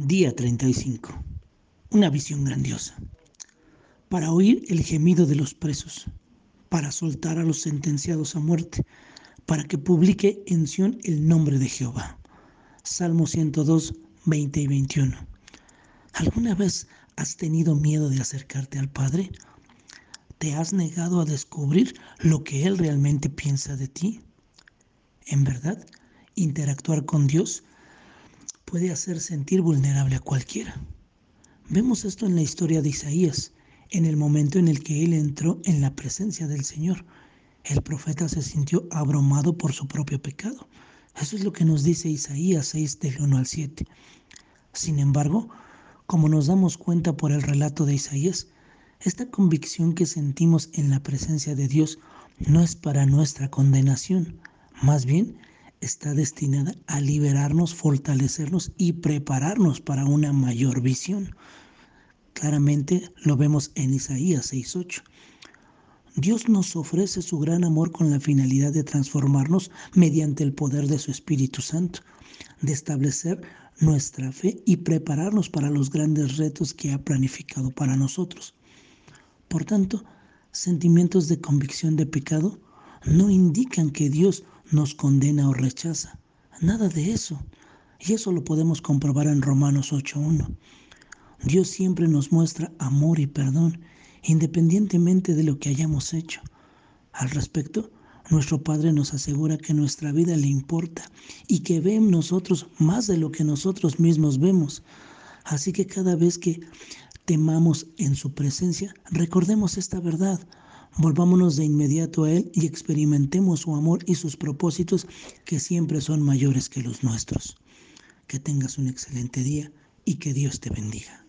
Día 35. Una visión grandiosa. Para oír el gemido de los presos, para soltar a los sentenciados a muerte, para que publique en Sión el nombre de Jehová. Salmo 102, 20 y 21. ¿Alguna vez has tenido miedo de acercarte al Padre? ¿Te has negado a descubrir lo que Él realmente piensa de ti? En verdad, interactuar con Dios puede hacer sentir vulnerable a cualquiera. Vemos esto en la historia de Isaías, en el momento en el que él entró en la presencia del Señor. El profeta se sintió abrumado por su propio pecado. Eso es lo que nos dice Isaías 6 del 1 al 7. Sin embargo, como nos damos cuenta por el relato de Isaías, esta convicción que sentimos en la presencia de Dios no es para nuestra condenación, más bien está destinada a liberarnos, fortalecernos y prepararnos para una mayor visión. Claramente lo vemos en Isaías 6.8. Dios nos ofrece su gran amor con la finalidad de transformarnos mediante el poder de su Espíritu Santo, de establecer nuestra fe y prepararnos para los grandes retos que ha planificado para nosotros. Por tanto, sentimientos de convicción de pecado no indican que Dios nos condena o rechaza. Nada de eso. Y eso lo podemos comprobar en Romanos 8.1. Dios siempre nos muestra amor y perdón, independientemente de lo que hayamos hecho. Al respecto, nuestro Padre nos asegura que nuestra vida le importa y que ve en nosotros más de lo que nosotros mismos vemos. Así que cada vez que temamos en su presencia, recordemos esta verdad. Volvámonos de inmediato a Él y experimentemos su amor y sus propósitos que siempre son mayores que los nuestros. Que tengas un excelente día y que Dios te bendiga.